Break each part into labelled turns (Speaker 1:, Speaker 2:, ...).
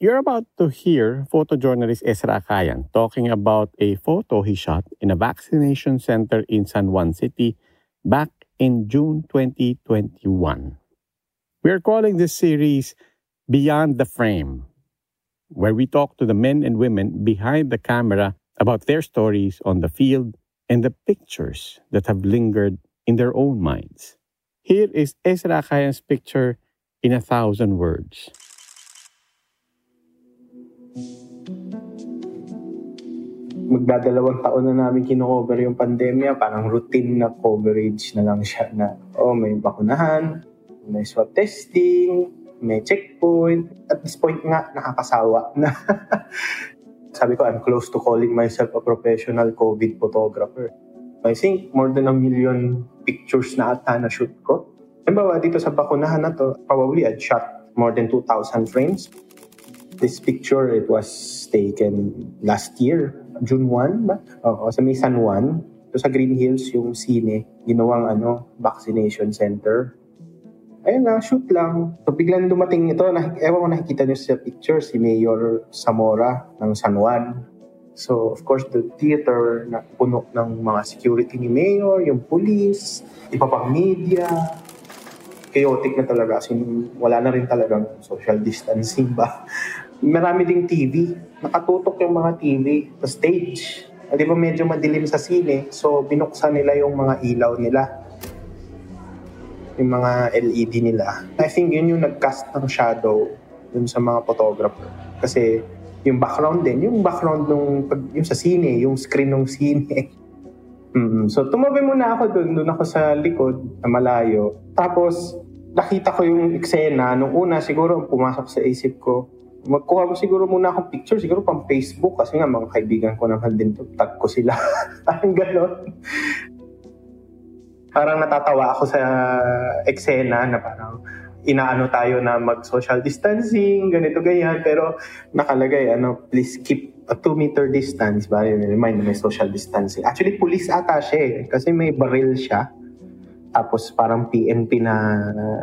Speaker 1: You're about to hear photojournalist Ezra Akayan talking about a photo he shot in a vaccination center in San Juan City back in June 2021. We're calling this series Beyond the Frame, where we talk to the men and women behind the camera about their stories on the field and the pictures that have lingered in their own minds. Here is Ezra Akayan's picture in a thousand words.
Speaker 2: Magdadalawang taon na namin kinocover yung pandemya, parang routine na coverage na lang siya na, oh, may bakunahan, may swab testing, may checkpoint. At this point nga, nakakasawa na. Sabi ko, I'm close to calling myself a professional COVID photographer. I think more than a million pictures na ata na shoot ko. Halimbawa, dito sa bakunahan na to, probably I'd shot more than 2,000 frames. This picture, it was taken last year June 1 ba? Oo, sa may San Juan. So sa Green Hills, yung sine, ginawang ano, vaccination center. Ayun na, shoot lang. So biglang dumating ito, na, ewan ko nakikita niyo sa picture, si Mayor Zamora ng San Juan. So, of course, the theater na puno ng mga security ni Mayor, yung police, iba pang media. Chaotic na talaga. As wala na rin talagang social distancing ba. Marami ding TV. Nakatutok yung mga TV sa stage. Di ba medyo madilim sa sine, so binuksan nila yung mga ilaw nila. Yung mga LED nila. I think yun yung nag-cast ng shadow dun sa mga photographer. Kasi yung background din, yung background nung yung sa sine, yung screen ng sine. Mm-hmm. So tumabi muna ako doon, doon ako sa likod, na malayo. Tapos nakita ko yung eksena. Nung una, siguro pumasok sa isip ko, magkuha mo siguro muna akong picture, siguro pang Facebook, kasi nga mga kaibigan ko naman din to, tag ko sila. Parang gano'n. Parang natatawa ako sa eksena na parang inaano tayo na mag-social distancing, ganito, ganyan, pero nakalagay, ano, please keep a 2 meter distance, ba? Remind na may social distancing. Actually, police ata siya eh, kasi may baril siya. Tapos parang PNP na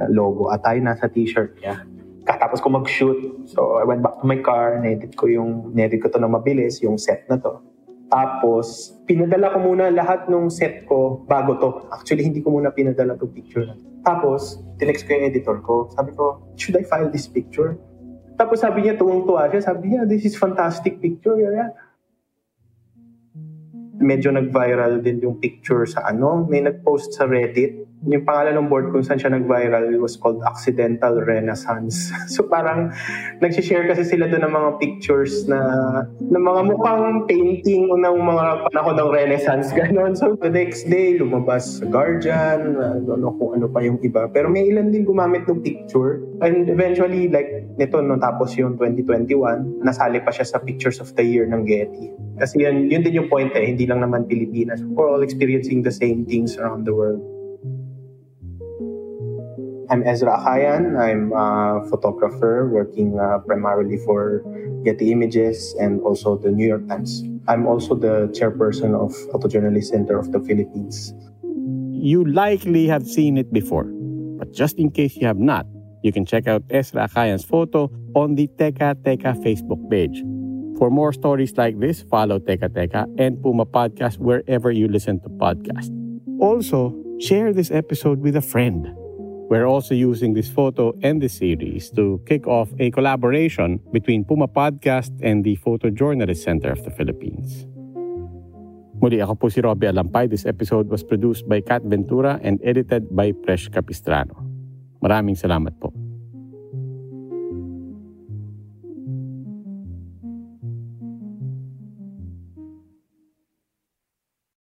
Speaker 2: logo at tayo nasa t-shirt niya katapos ko mag-shoot. So, I went back to my car, na-edit ko yung, na-edit ko to na mabilis, yung set na to. Tapos, pinadala ko muna lahat ng set ko bago to. Actually, hindi ko muna pinadala to picture. Tapos, tinext ko yung editor ko. Sabi ko, should I file this picture? Tapos sabi niya, tuwang-tuwa siya. Sabi niya, this is fantastic picture. Yeah. Medyo nag-viral din yung picture sa ano. May nag-post sa Reddit yung pangalan ng board kung saan siya nag-viral was called Accidental Renaissance. so parang nag-share kasi sila doon ng mga pictures na ng mga mukhang painting ng mga panahon ng Renaissance. Ganon. So the next day, lumabas sa Guardian, ano kung ano pa yung iba. Pero may ilan din gumamit ng picture. And eventually, like nito, no, tapos yung 2021, nasali pa siya sa Pictures of the Year ng Getty. Kasi yun, yun din yung point eh, hindi lang naman Pilipinas. We're all experiencing the same things around the world. I'm Ezra Akayan. I'm a photographer working uh, primarily for Getty Images and also the New York Times. I'm also the chairperson of Photojournalist Center of the Philippines.
Speaker 1: You likely have seen it before, but just in case you have not, you can check out Ezra Akayan's photo on the Teka Teka Facebook page. For more stories like this, follow Teka Teka and Puma Podcast wherever you listen to podcasts. Also, share this episode with a friend. We're also using this photo and this series to kick off a collaboration between Puma Podcast and the Photojournalist Center of the Philippines. Muli ako po si Robbie Alampay. This episode was produced by Kat Ventura and edited by Presh Capistrano. Maraming salamat po.